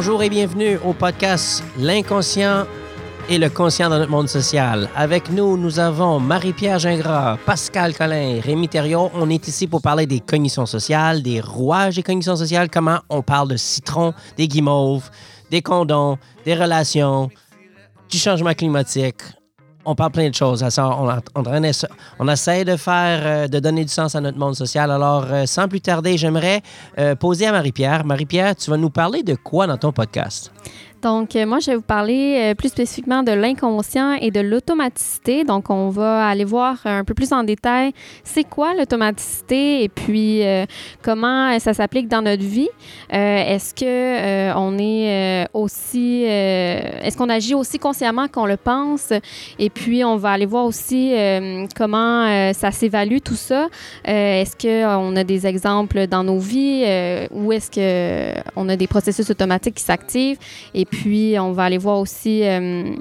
Bonjour et bienvenue au podcast L'inconscient et le conscient dans notre monde social. Avec nous, nous avons Marie-Pierre Gingras, Pascal Collin, Rémi Thériault. On est ici pour parler des cognitions sociales, des rouages des cognitions sociales, comment on parle de citron, des guimauves, des condons, des relations, du changement climatique. On parle plein de choses. On, essaie de faire, euh, de donner du sens à notre monde social. Alors, euh, sans plus tarder, j'aimerais euh, poser à Marie-Pierre. Marie-Pierre, tu vas nous parler de quoi dans ton podcast? Donc, euh, moi, je vais vous parler euh, plus spécifiquement de l'inconscient et de l'automaticité. Donc, on va aller voir un peu plus en détail c'est quoi l'automaticité et puis euh, comment ça s'applique dans notre vie. est-ce que on est aussi, est-ce qu'on agit aussi consciemment qu'on le pense? Et puis, on va aller voir aussi comment ça s'évalue tout ça. est-ce qu'on a des exemples dans nos vies ou est-ce qu'on a des processus automatiques qui s'activent? Et puis, on va aller voir aussi euh,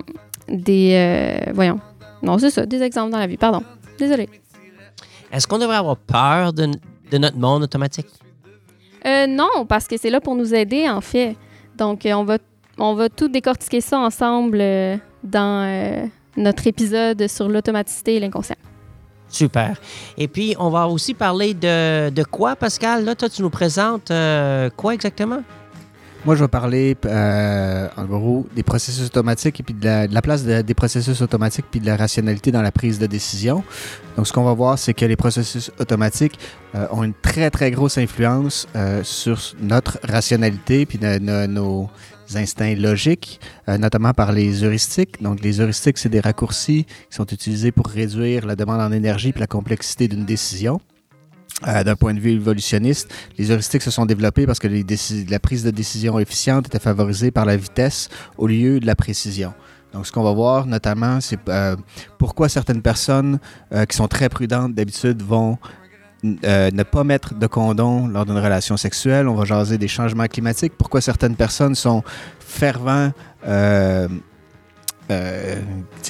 des. Euh, voyons. Non, c'est ça, des exemples dans la vie. Pardon. Désolé. Est-ce qu'on devrait avoir peur de, notre monde automatique? Euh, non, parce que c'est là pour nous aider, en fait. Donc, on va, on va tout décortiquer ça ensemble dans notre épisode sur l'automaticité et l'inconscient. Super. Et puis, on va aussi parler de, de quoi, Pascal? Là, toi, tu nous présentes quoi exactement? Moi, je vais parler, euh, en gros, des processus automatiques et puis de la, place des processus automatiques puis de la rationalité dans la prise de décision. Donc, ce qu'on va voir, c'est que les processus automatiques euh, ont une très, très grosse influence euh, sur notre rationalité puis nos instincts logiques, notamment par les heuristiques. Donc, les heuristiques, c'est des raccourcis qui sont utilisés pour réduire la demande en énergie et la complexité d'une décision. Euh, d'un point de vue évolutionniste, les heuristiques se sont développées parce que la prise de décision efficiente était favorisée par la vitesse au lieu de la précision. Donc, ce qu'on va voir notamment, c'est euh, pourquoi certaines personnes euh, qui sont très prudentes d'habitude vont ne pas mettre de condom lors d'une relation sexuelle. On va jaser des changements climatiques. Pourquoi certaines personnes sont fervents euh,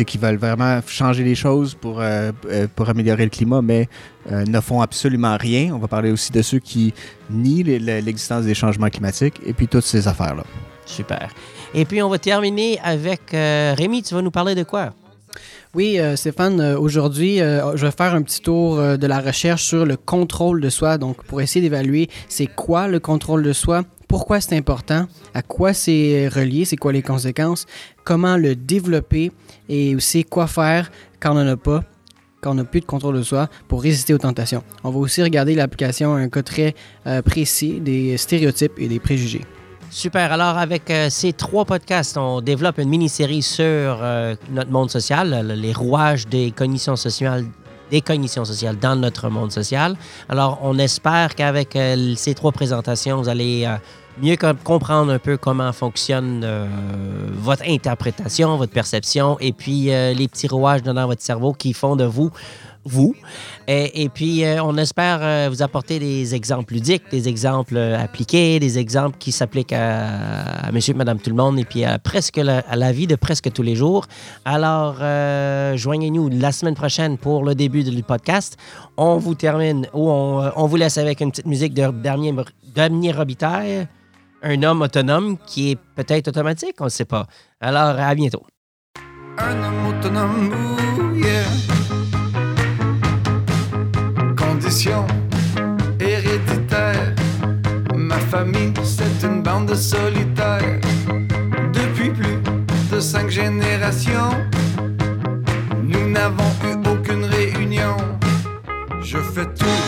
qui veulent vraiment changer les choses pour, euh, euh, pour améliorer le climat, mais euh, ne font absolument rien. On va parler aussi de ceux qui nient l'existence des changements climatiques et puis toutes ces affaires-là. Super. Et puis, on va terminer avec Rémi. Tu vas nous parler de quoi? Oui, Stéphane, aujourd'hui, je vais faire un petit tour de la recherche sur le contrôle de soi. Donc, pour essayer d'évaluer c'est quoi le contrôle de soi, pourquoi c'est important, à quoi c'est relié, c'est quoi les conséquences, comment le développer et aussi quoi faire quand on n'en a pas, quand on n'a plus de contrôle de soi pour résister aux tentations. On va aussi regarder l'application un cas très euh, précis des stéréotypes et des préjugés. Super. Alors, avec euh, ces trois podcasts, on développe une mini-série sur euh, notre monde social, les rouages des cognitions sociales des cognitions sociales dans notre monde social. Alors, on espère qu'avec euh, ces trois présentations, vous allez euh, mieux comprendre un peu comment fonctionne euh, votre interprétation, votre perception et puis les petits rouages dans votre cerveau qui font de vous vous. Et, puis, euh, on espère euh, vous apporter des exemples ludiques, des exemples euh, appliqués, des exemples qui s'appliquent à, monsieur, madame, tout le monde et puis à, presque la, à vie de presque tous les jours. Alors, joignez-nous la semaine prochaine pour le début du podcast. On vous termine ou on, on, vous laisse avec une petite musique de dernier, dernier Robitaille, un homme autonome qui est peut-être automatique, on ne sait pas. Alors, à bientôt. Un homme autonome, héréditaire. Ma famille, c'est une bande de solitaires. Depuis plus de cinq générations, nous n'avons eu aucune réunion. Je fais tout